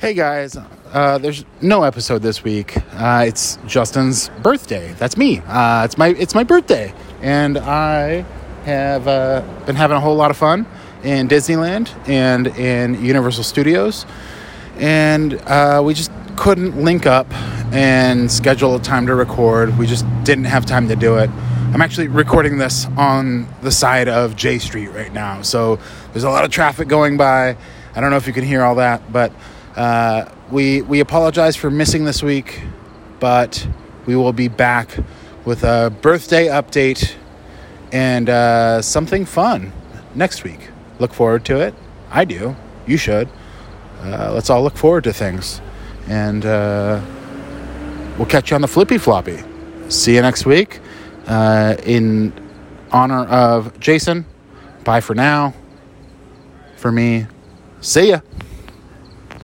Hey guys, uh, there's no episode this week. Uh, it's Justin's birthday. That's me. Uh, it's my it's my birthday, and I have uh, been having a whole lot of fun in Disneyland and in Universal Studios, and uh, we just couldn't link up and schedule a time to record. We just didn't have time to do it. I'm actually recording this on the side of J Street right now, so there's a lot of traffic going by. I don't know if you can hear all that, but uh, we we apologize for missing this week, but we will be back with a birthday update and uh, something fun next week. Look forward to it. I do. You should. Uh, let's all look forward to things, and uh, we'll catch you on the flippy floppy. See you next week. Uh, in honor of Jason. Bye for now. For me. See ya.